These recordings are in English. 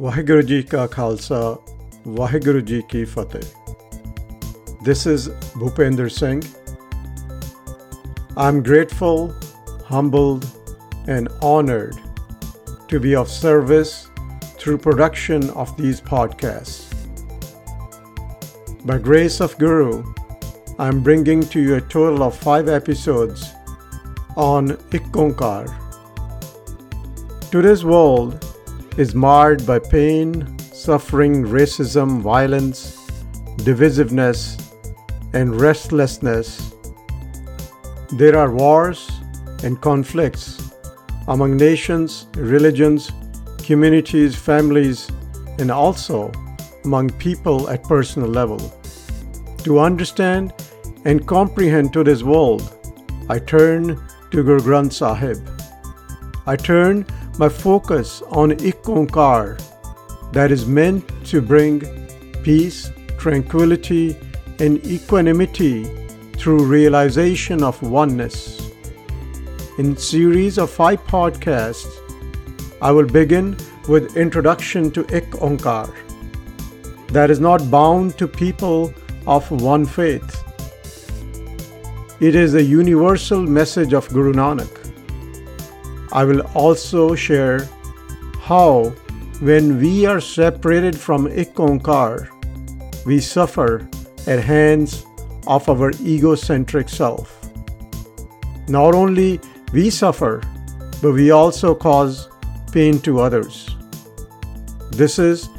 ਵਾਹਿਗੁਰੂ ਜੀ ਕਾ ਖਾਲਸਾ ਵਾਹਿਗੁਰੂ ਜੀ ਕੀ ਫਤਿਹ This is Bhupender Singh. I'm grateful, humbled, and honored to be of service through production of these podcasts. By grace of Guru, I'm bringing to you a total of five episodes on Ikkonkar. Today's world is marred by pain, suffering, racism, violence, divisiveness, and restlessness. There are wars and conflicts among nations, religions, communities, families, and also among people at personal level. To understand and comprehend today's world, I turn to Guru Sahib. I turn my focus on Ik Onkar that is meant to bring peace, tranquility, and equanimity through realization of oneness. In series of five podcasts, I will begin with introduction to Ik Onkar that is not bound to people of one faith. It is a universal message of Guru Nanak. I will also share how, when we are separated from Ik Onkar, we suffer at hands of our egocentric self. Not only we suffer, but we also cause pain to others. This is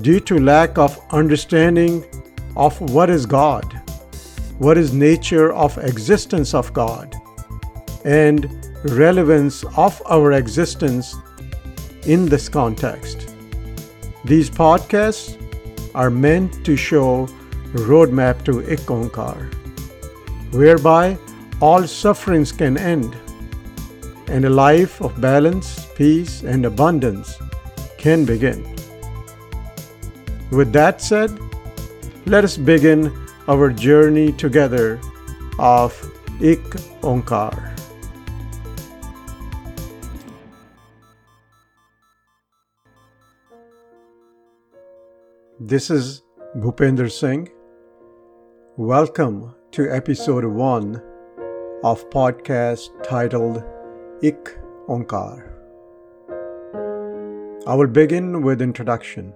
due to lack of understanding of what is God, what is nature of existence of God, and relevance of our existence in this context. These podcasts are meant to show roadmap to Ik Onkar, whereby all sufferings can end and a life of balance, peace, and abundance can begin. With that said, let us begin our journey together of Ik Onkar. This is Bhupender Singh. Welcome to episode 1 of podcast titled Ik Onkar. I will begin with introduction.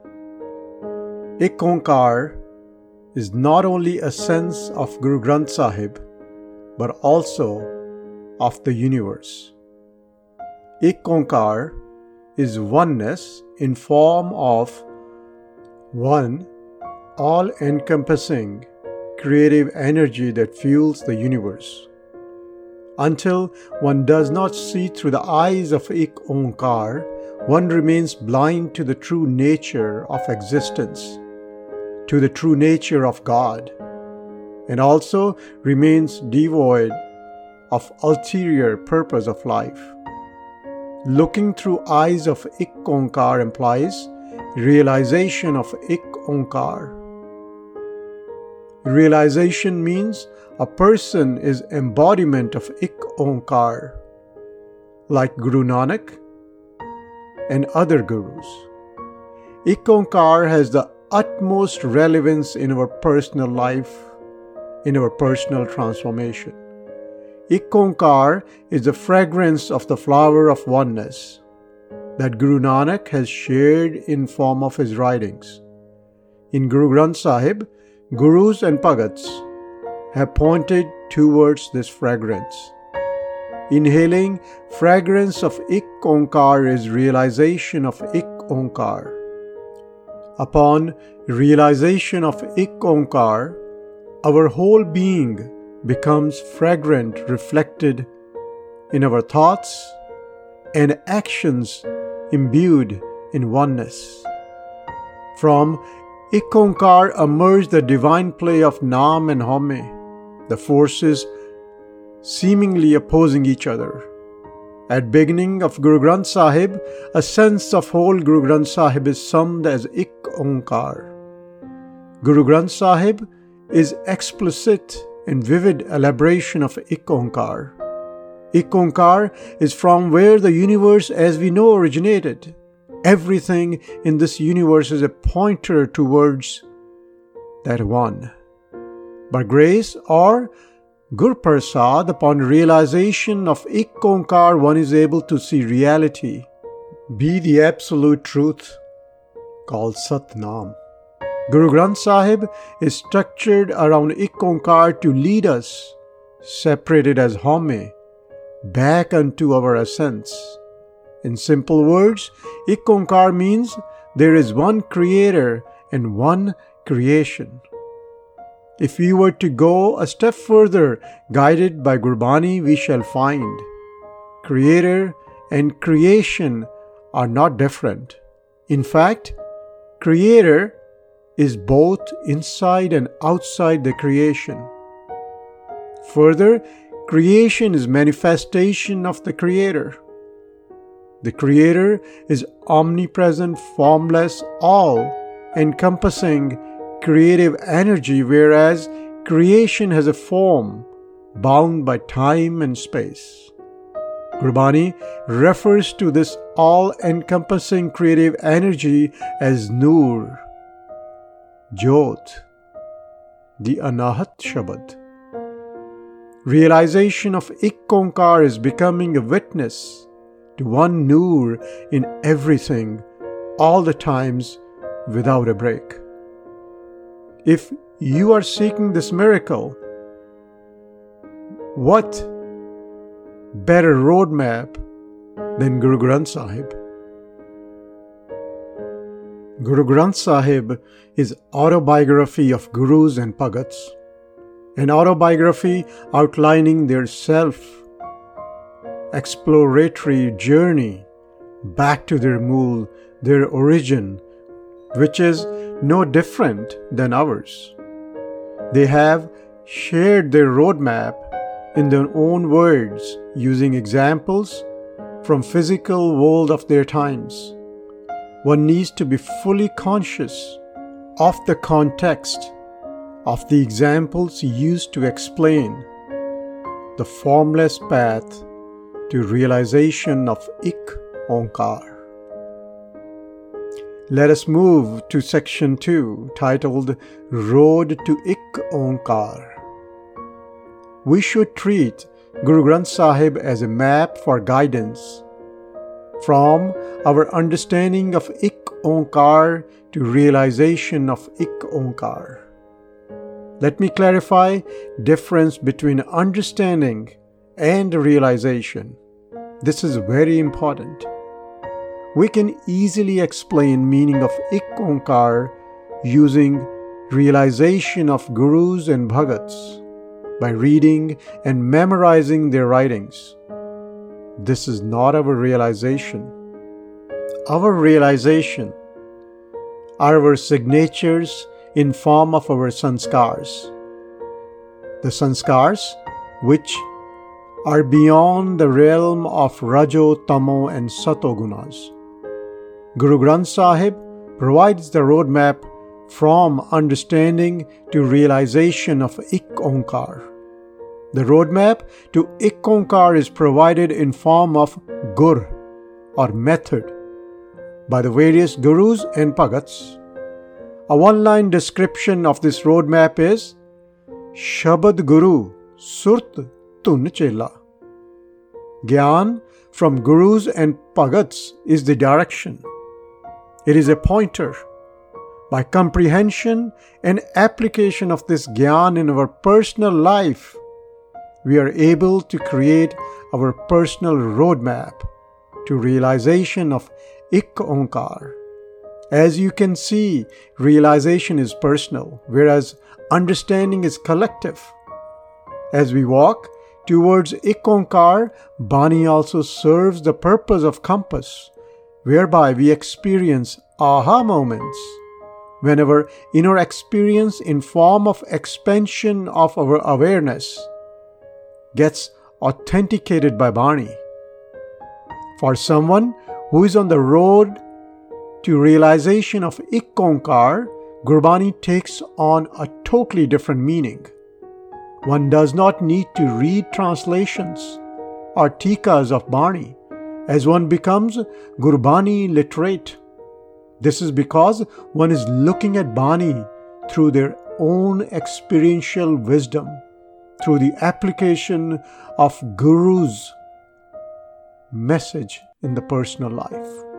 Ik Onkar is not only a sense of Guru Granth Sahib but also of the universe. Ik Onkar is oneness in form of one all encompassing creative energy that fuels the universe. Until one does not see through the eyes of Ik Onkar, one remains blind to the true nature of existence, to the true nature of God, and also remains devoid of ulterior purpose of life. Looking through eyes of Ik Onkar implies realization of Ik Onkar. Realization means a person is embodiment of Ik Onkar, like Guru Nanak and other gurus. Ik Onkar has the utmost relevance in our personal life, in our personal transformation. Ik Onkar is the fragrance of the flower of oneness that Guru Nanak has shared in form of his writings. In Guru Granth Sahib, gurus and bhagats have pointed towards this fragrance. Inhaling fragrance of Ik Onkar is realization of Ik Onkar. Upon realization of Ik Onkar, our whole being becomes fragrant, reflected in our thoughts and actions imbued in oneness. From Ikonkar emerged the divine play of Nam and Hame, the forces seemingly opposing each other. At beginning of Guru Granth Sahib, a sense of whole Guru Granth Sahib is summed as Ik Onkar. Guru Granth Sahib is explicit and vivid elaboration of Ik Onkar. Ik Onkar is from where the universe as we know originated. Everything in this universe is a pointer towards that one. By grace or Gur Prasad, upon realization of Ik Onkar, one is able to see reality, be the absolute truth called Sat Nam. Guru Granth Sahib is structured around Ik Onkar to lead us, separated as Home, back unto our essence. In simple words, Ikonkar means there is one creator and one creation. If we were to go a step further, guided by Gurbani, we shall find Creator and creation are not different. In fact, Creator is both inside and outside the creation. Further, creation is manifestation of the Creator. The Creator is omnipresent, formless, all encompassing creative energy, whereas creation has a form bound by time and space. Gurbani refers to this all encompassing creative energy as Noor, Jyot, the Anahat Shabad. Realization of Ik Onkar is becoming a witness to one Noor in everything, all the times, without a break. If you are seeking this miracle, what better roadmap than Guru Granth Sahib? Guru Granth Sahib is autobiography of gurus and bhagats, an autobiography outlining their self exploratory journey back to their mool, their origin, which is no different than ours. They have shared their roadmap in their own words using examples from physical world of their times. One needs to be fully conscious of the context of the examples used to explain the formless path to realization of Ik Onkar. Let us move to section 2 titled Road to Ik Onkar. We should treat Guru Granth Sahib as a map for guidance from our understanding of Ik Onkar to realization of Ik Onkar. Let me clarify difference between understanding and realization. This is very important we can easily explain meaning of Ik Onkar using realization of gurus and bhagats by reading and memorizing their writings. This is not our realization. Our realization our signatures in form of our sanskars. The sanskars which are beyond the realm of Rajo, Tamo, and Sato gunas. Guru Granth Sahib provides the roadmap from understanding to realization of Ik Onkar. The roadmap to Ik Onkar is provided in form of Gur or method by the various gurus and bhagats. A one line description of this roadmap is Shabad Guru Surt Dhun Chela. Gyan from gurus and bhagats is the direction. It is a pointer. By comprehension and application of this Gyan in our personal life, we are able to create our personal roadmap to realization of Ik Onkar. As you can see, realization is personal, whereas understanding is collective. As we walk towards Ikonkar, Bani also serves the purpose of compass whereby we experience aha moments Whenever inner experience in form of expansion of our awareness gets authenticated by Bani. For someone who is on the road to realization of Ik Onkar, Gurbani takes on a totally different meaning. One does not need to read translations or tikas of Bani as one becomes Gurbani literate. This is because one is looking at Bani through their own experiential wisdom, through the application of Guru's message in the personal life.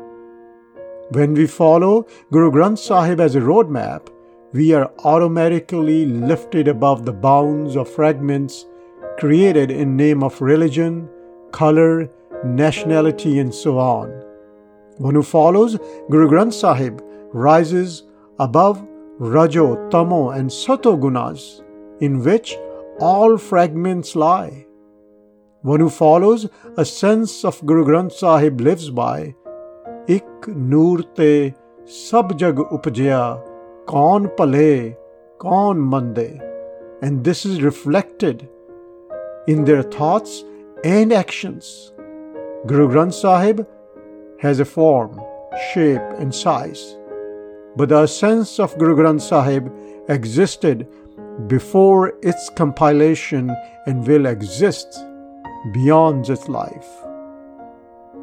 When we follow Guru Granth Sahib as a roadmap, we are automatically lifted above the bounds of fragments created in name of religion, color, nationality, and so on. One who follows Guru Granth Sahib rises above Rajo, Tamo, and Sato gunas, in which all fragments lie. One who follows a sense of Guru Granth Sahib lives by Ik Noor te sab jag upjaya kaun bhale kaun mande and this is reflected in their thoughts and actions. Guru Granth Sahib has a form, shape, and size, but the essence of Guru Granth Sahib existed before its compilation and will exist beyond its life.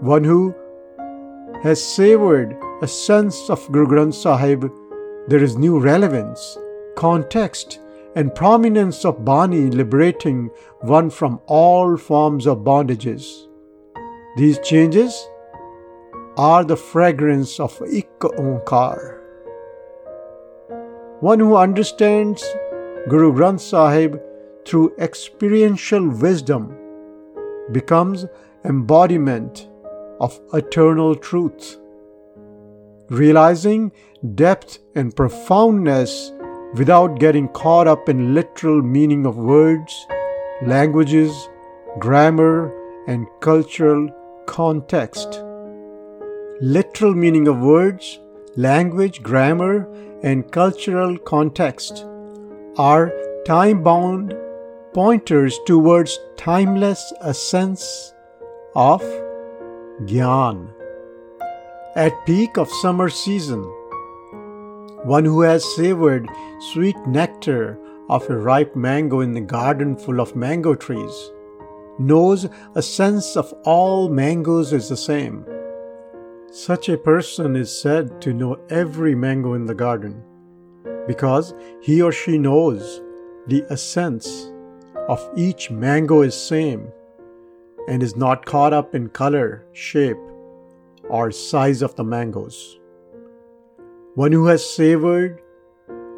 One who has savored a sense of Guru Granth Sahib, there is new relevance, context, and prominence of Bani liberating one from all forms of bondages. These changes are the fragrance of Ik Onkar. One who understands Guru Granth Sahib through experiential wisdom becomes embodiment of eternal truth. Realizing depth and profoundness without getting caught up in literal meaning of words, languages, grammar, and cultural context. Literal meaning of words, language, grammar, and cultural context are time bound pointers towards timeless essence of Gyan. At peak of summer season, one who has savored sweet nectar of a ripe mango in the garden full of mango trees knows a sense of all mangoes is the same. Such a person is said to know every mango in the garden because he or she knows the essence of each mango is same and is not caught up in color, shape, or size of the mangoes. One who has savored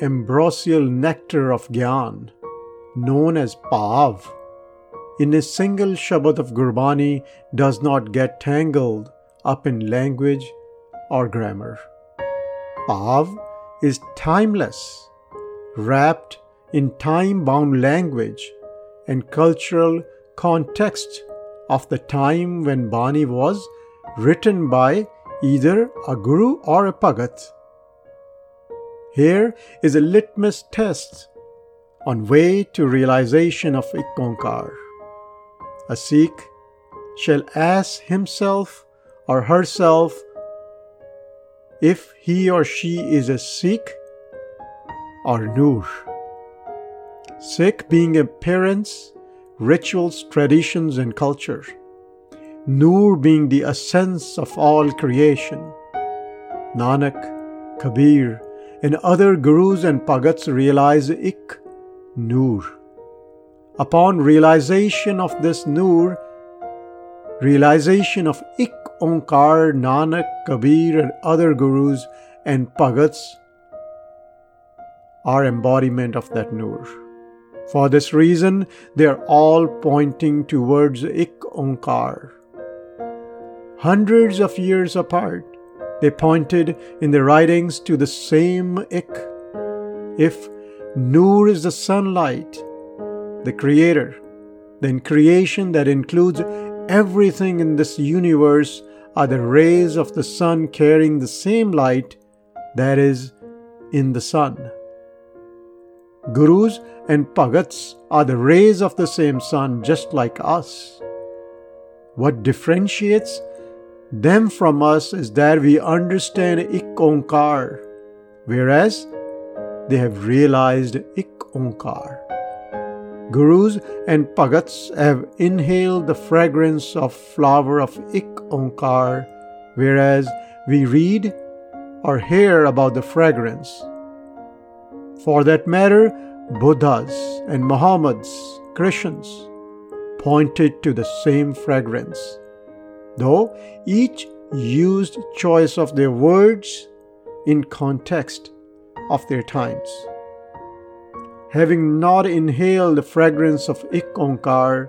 ambrosial nectar of Gyan, known as Pav, in a single Shabad of Gurbani does not get tangled up in language or grammar. Pav is timeless, wrapped in time bound language and cultural context of the time when Bani was written by either a guru or a bhagat. Here is a litmus test on way to realization of Ikonkar. A Sikh shall ask himself or herself if he or she is a Sikh or Noor. Sikh being appearance, rituals, traditions, and culture. Noor being the essence of all creation. Nanak, Kabir, and other gurus and bhagats realize Ik, Noor. Upon realization of this Noor, realization of Ik Onkar, Nanak, Kabir, and other gurus and bhagats are embodiment of that Noor. For this reason, they are all pointing towards Ik Onkar. Hundreds of years apart, they pointed in their writings to the same Ik. If Noor is the sunlight, the Creator, then creation that includes everything in this universe are the rays of the sun carrying the same light that is in the sun. Gurus and Bhagats are the rays of the same sun, just like us. What differentiates them from us is that we understand Ik Onkar, whereas they have realized Ik Onkar. Gurus and Bhagats have inhaled the fragrance of flower of Ik Onkar, whereas we read or hear about the fragrance. For that matter, Buddhas and Muhammad's Christians pointed to the same fragrance, though each used choice of their words in context of their times. Having not inhaled the fragrance of Ik Onkar,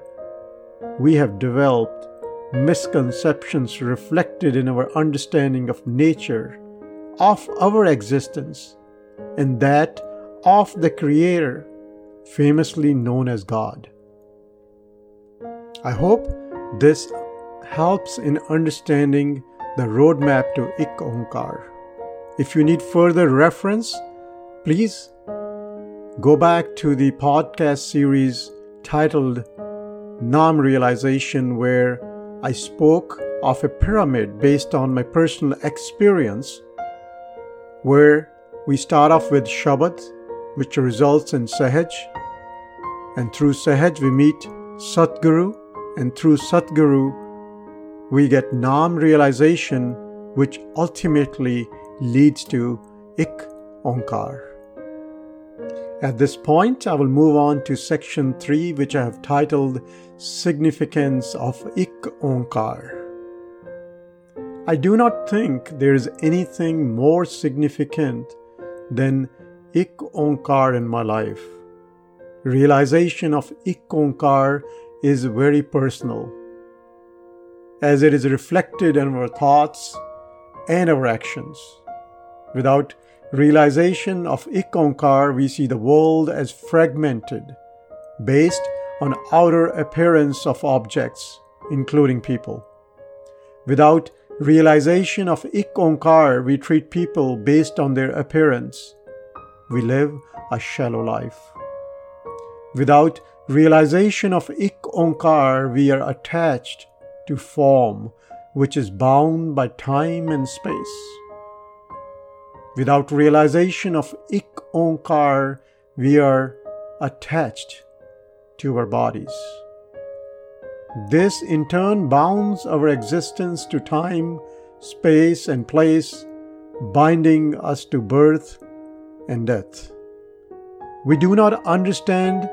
we have developed misconceptions reflected in our understanding of nature, of our existence, and that of the Creator, famously known as God. I hope this helps in understanding the roadmap to Ik Onkar. If you need further reference, please go back to the podcast series titled Nam Realization, where I spoke of a pyramid based on my personal experience, where we start off with Shabad, which results in Sahaj, and through Sahaj we meet Satguru, and through Satguru we get Nam realization, which ultimately leads to Ik Onkar. At this point, I will move on to section 3, which I have titled Significance of Ik Onkar. I do not think there is anything more significant than Ik Onkar in my life. Realization of Ik Onkar is very personal, as it is reflected in our thoughts and our actions. Without realization of Ik Onkar, we see the world as fragmented, based on outer appearance of objects, including people. Without realization of Ik Onkar, we treat people based on their appearance. We live a shallow life. Without realization of Ik Onkar, we are attached to form, which is bound by time and space. Without realization of Ik Onkar, we are attached to our bodies. This in turn bounds our existence to time, space, and place, binding us to birth and death. We do not understand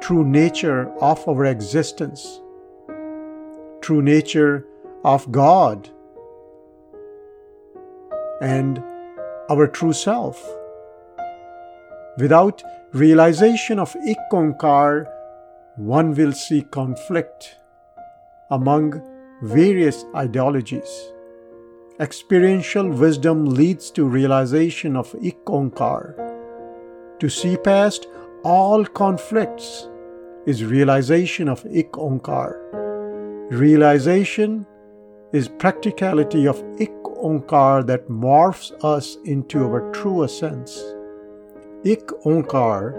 true nature of our existence, true nature of God, and our true self. Without realization of Ikonkar, one will see conflict among various ideologies. Experiential wisdom leads to realization of Ik Onkar. To see past all conflicts is realization of Ik Onkar. Realization is practicality of Ik Onkar that morphs us into our true essence. Ik Onkar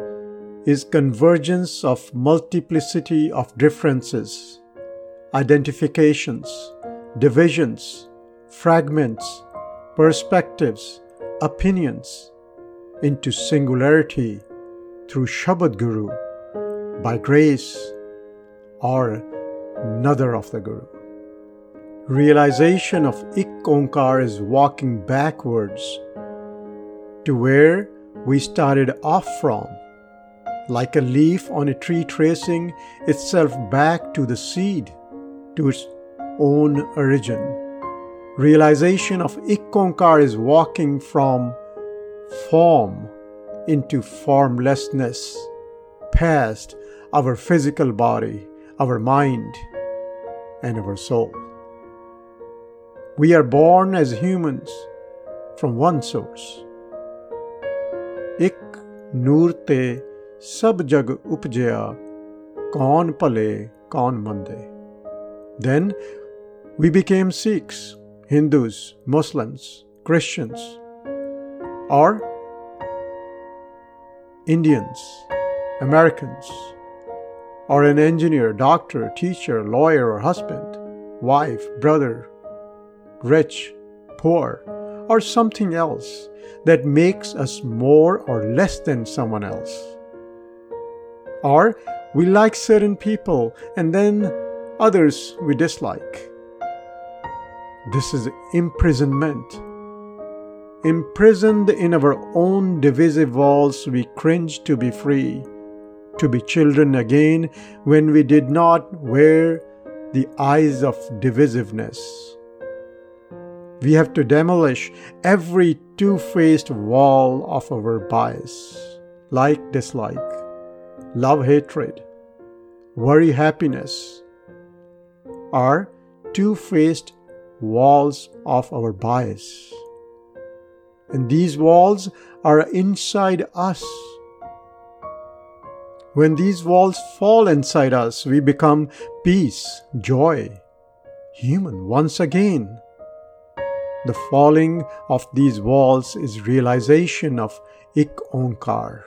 is convergence of multiplicity of differences, identifications, divisions, fragments, perspectives, opinions into singularity through Shabad Guru by grace or another of the Guru. Realization of Ik Onkar is walking backwards to where we started off from, like a leaf on a tree tracing itself back to the seed, to its own origin Realization of Ik Onkar is walking from form into formlessness, past our physical body, our mind, and our soul. We are born as humans from one source. Ik ਨੂਰ ਤੇ ਸਭ ਜਗ ਉਪਜਿਆ ਕੌਣ ਭਲੇ ਕੌਣ ਮੰਦੇ Then we became Sikhs, Hindus, Muslims, Christians, or Indians, Americans, or an engineer, doctor, teacher, lawyer, or husband, wife, brother, rich, poor, or something else that makes us more or less than someone else. Or we like certain people and then others we dislike. This is imprisonment. imprisoned in our own divisive walls, we cringe to be free, to be children again when we did not wear the eyes of divisiveness. We have to demolish every two faced wall of our bias, like dislike, love hatred, worry happiness, are two faced walls of our bias. And these walls are inside us. When these walls fall inside us, we become peace, joy, human once again. The falling of these walls is realization of Ik Onkar,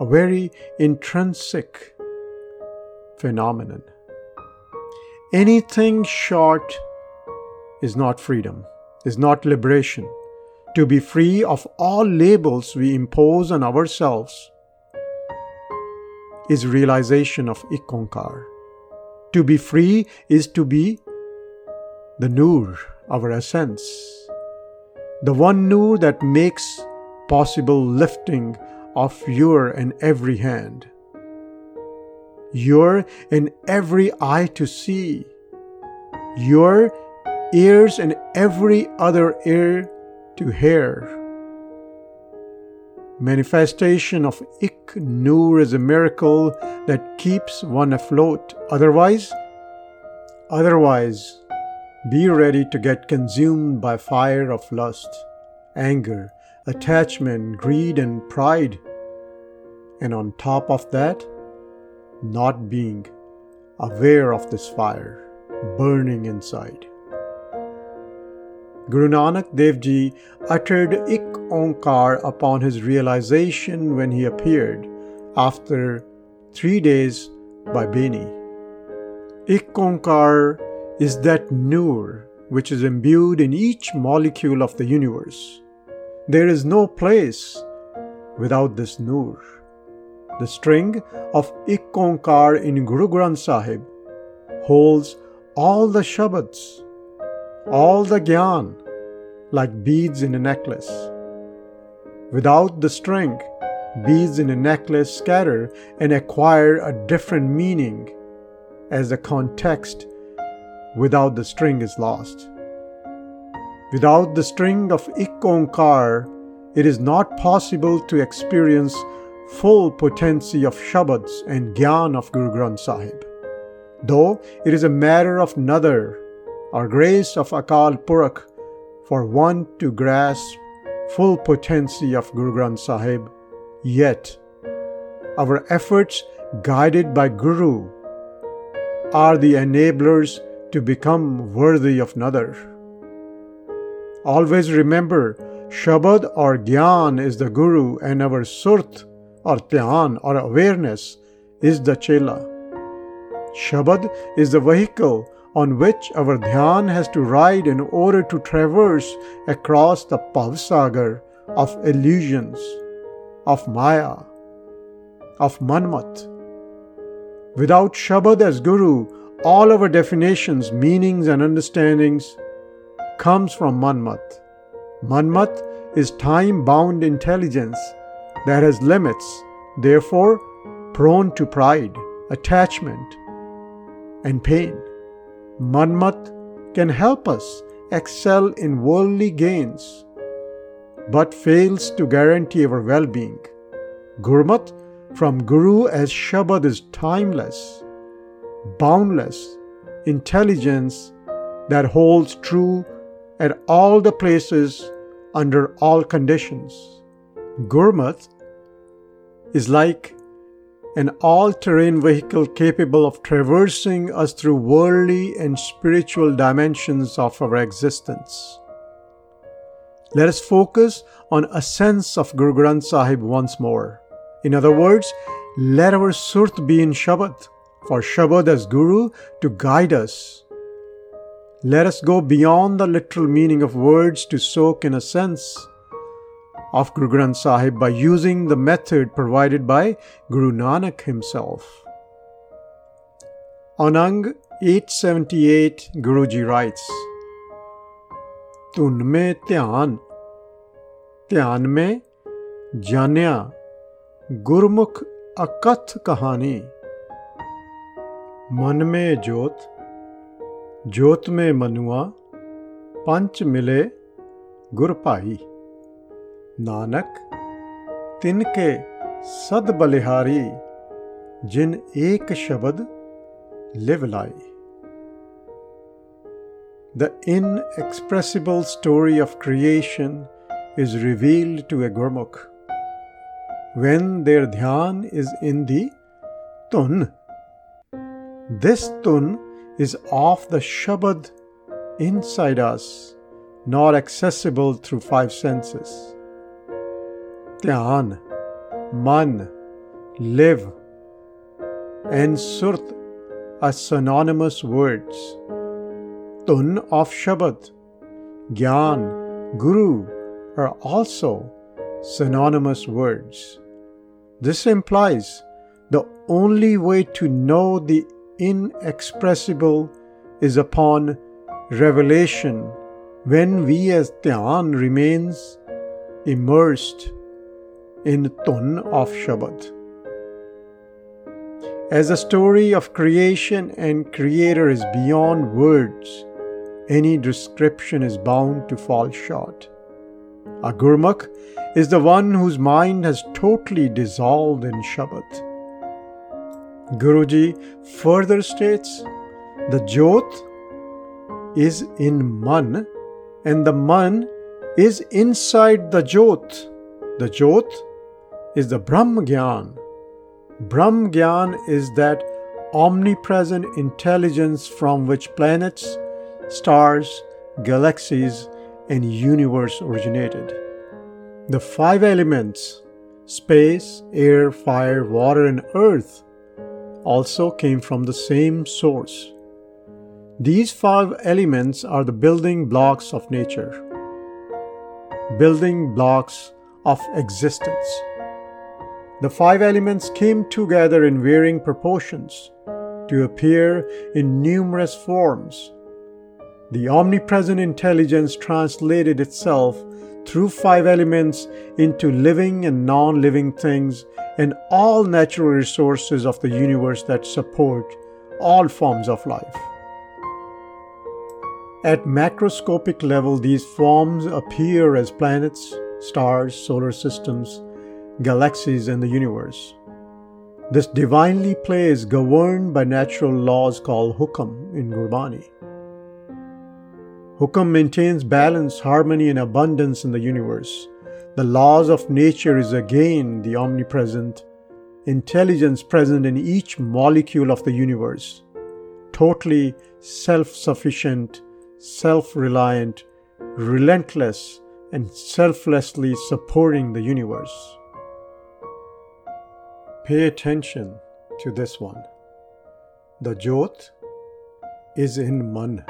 a very intrinsic phenomenon. Anything short is not freedom, is not liberation. To be free of all labels we impose on ourselves is realization of Ikonkar. To be free is to be the Nur, our essence. The one Nur that makes possible lifting of your and every hand. Your and every eye to see. Your ears and every other ear to hear. Manifestation of Ik Nur is a miracle that keeps one afloat. Otherwise, otherwise, be ready to get consumed by fire of lust, anger, attachment, greed, and pride. And on top of that, not being aware of this fire burning inside. Guru Nanak Dev Ji uttered Ik Onkar upon his realization when he appeared after three days by Beni. Ik Onkar is that Nur which is imbued in each molecule of the universe. There is no place without this Nur. The string of Ik Onkar in Guru Granth Sahib holds all the Shabads, all the Gyan, like beads in a necklace. Without the string, beads in a necklace scatter and acquire a different meaning as the context without the string is lost. Without the string of Ik Onkar, it is not possible to experience full potency of Shabads and Gyan of Guru Granth Sahib. Though it is a matter of Nadar, or grace of Akal Purakh, for one to grasp full potency of Guru Granth Sahib, yet our efforts guided by Guru are the enablers to become worthy of Nadar. Always remember, Shabad or Gyan is the Guru and our Surt or Dhyan or awareness is the Chela. Shabad is the vehicle on which our dhyan has to ride in order to traverse across the Bhavsagar of illusions, of Maya, of Manmat. Without Shabad as Guru, all our definitions, meanings, and understandings comes from Manmat. Manmat is time-bound intelligence that has limits, therefore prone to pride, attachment, and pain. Manmat can help us excel in worldly gains, but fails to guarantee our well being. Gurmat from Guru as Shabad is timeless boundless intelligence that holds true at all the places under all conditions. Gurmat is like an all terrain vehicle capable of traversing us through worldly and spiritual dimensions of our existence. Let us focus on a sense of Guru Granth Sahib once more. In other words, let our Surt be in Shabad for Shabad as Guru to guide us. Let us go beyond the literal meaning of words to soak in a sense of Guru Granth Sahib by using the method provided by Guru Nanak himself. On Ang 878 Guruji writes धुन में ध्यान ध्यान में जानिया गुरमुख अकथ कहानी मन में जोत जोत में मनुआ पंच मिले गुर भाई Nanak, tinke सद बलिहारी जिन एक शब्द live. The inexpressible story of creation is revealed to a Gurmukh when their dhyan is in the dhun. This dhun is of the Shabad inside us, not accessible through five senses. Dhyan, Man, Live, and Surt are synonymous words. Dhun of Shabad, Gyan, Guru are also synonymous words. This implies the only way to know the inexpressible is upon revelation when we as Dhyan remains immersed in Dhun of Shabad. As the story of creation and creator is beyond words, any description is bound to fall short. A Gurmukh is the one whose mind has totally dissolved in Shabad. Guruji further states the Jyot is in Man and the Man is inside the Jyot. The Jyot is the Brahm Gyan. Brahm Gyan is that omnipresent intelligence from which planets stars, galaxies, and universe originated. The five elements space, air, fire, water, and earth also came from the same source. These five elements are the building blocks of nature, building blocks of existence. The five elements came together in varying proportions to appear in numerous forms the omnipresent intelligence translated itself through five elements into living and non living things and all natural resources of the universe that support all forms of life. At macroscopic level, these forms appear as planets, stars, solar systems, galaxies, and the universe. This divinely play is governed by natural laws called hukam in Gurbani. Hukam maintains balance, harmony, and abundance in the universe. The laws of nature is again the omnipresent intelligence present in each molecule of the universe, totally self sufficient, self reliant, relentless, and selflessly supporting the universe. Pay attention to this one. The Jyot is in Man.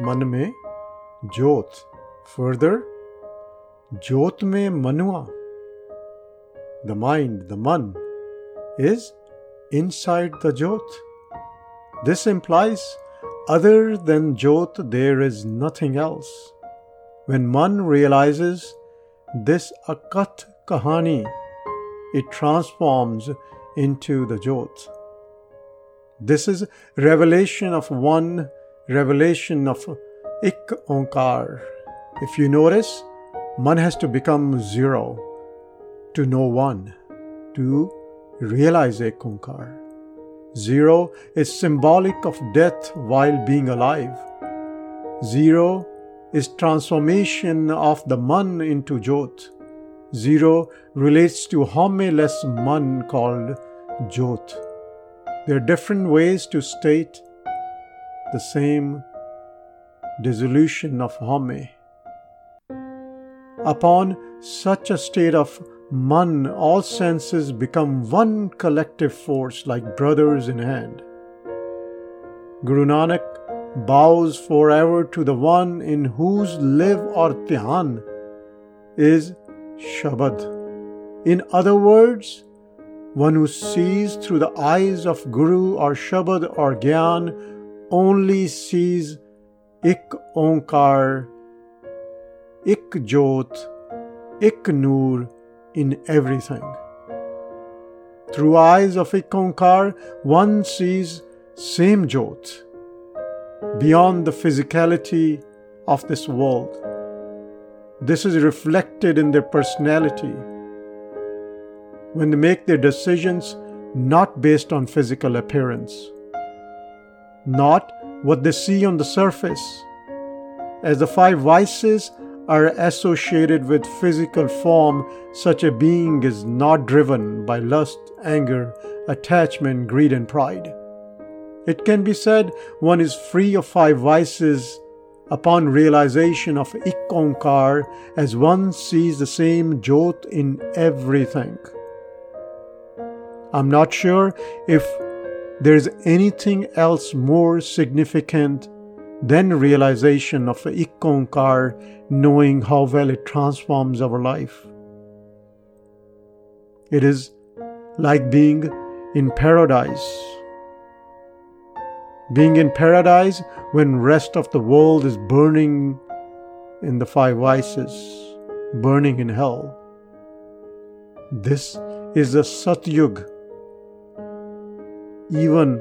Man mein Jyot. Further, Jyot mein Manua. The mind, the Man, is inside the Jyot. This implies other than Jyot there is nothing else. When Man realizes this Akath Kahani, it transforms into the Jyot. This is revelation of one, revelation of Ik Onkar. If you notice, man has to become zero to know one, to realize Ik Onkar. Zero is symbolic of death while being alive. Zero is transformation of the man into Jot. Zero relates to homeless man called Jot. There are different ways to state the same dissolution of Hame. Upon such a state of Man, all senses become one collective force like brothers in hand. Guru Nanak bows forever to the one in whose live or dhyan is Shabad. In other words, one who sees through the eyes of Guru or Shabad or Gyan only sees Ik Onkar, Ik Jot, Ik Noor in everything. Through eyes of Ik Onkar, one sees same Jot beyond the physicality of this world. This is reflected in their personality. When they make their decisions not based on physical appearance, not what they see on the surface, as the five vices are associated with physical form, such a being is not driven by lust, anger, attachment, greed, and pride. It can be said one is free of five vices upon realization of Ikonkar as one sees the same Jot in everything. I'm not sure if there is anything else more significant than realization of Ikonkar, knowing how well it transforms our life. It is like being in paradise being in paradise when rest of the world is burning in the five vices, burning in hell. This is the Satyug, even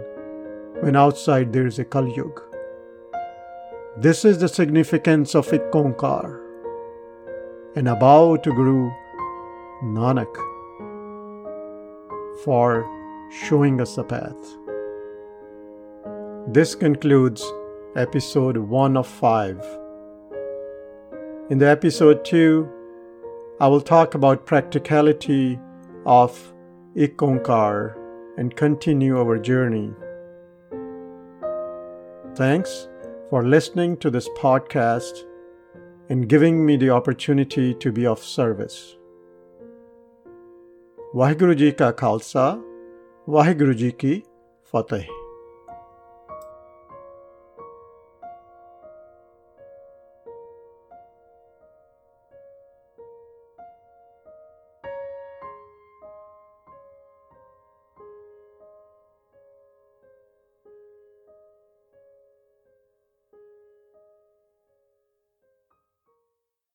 when outside there is a Kalyug. This is the significance of Ikonkar, and a bow to Guru Nanak for showing us the path. This concludes episode 1 of 5. In the episode 2, I will talk about practicality of Ikonkar and continue our journey. Thanks for listening to this podcast and giving me the opportunity to be of service. Waheguru ji ਕਾ ਖਾਲਸਾ ਵਾਹਿਗੁਰੂ ਜੀ ਕੀ ਫਤਿਹ